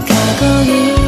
기억하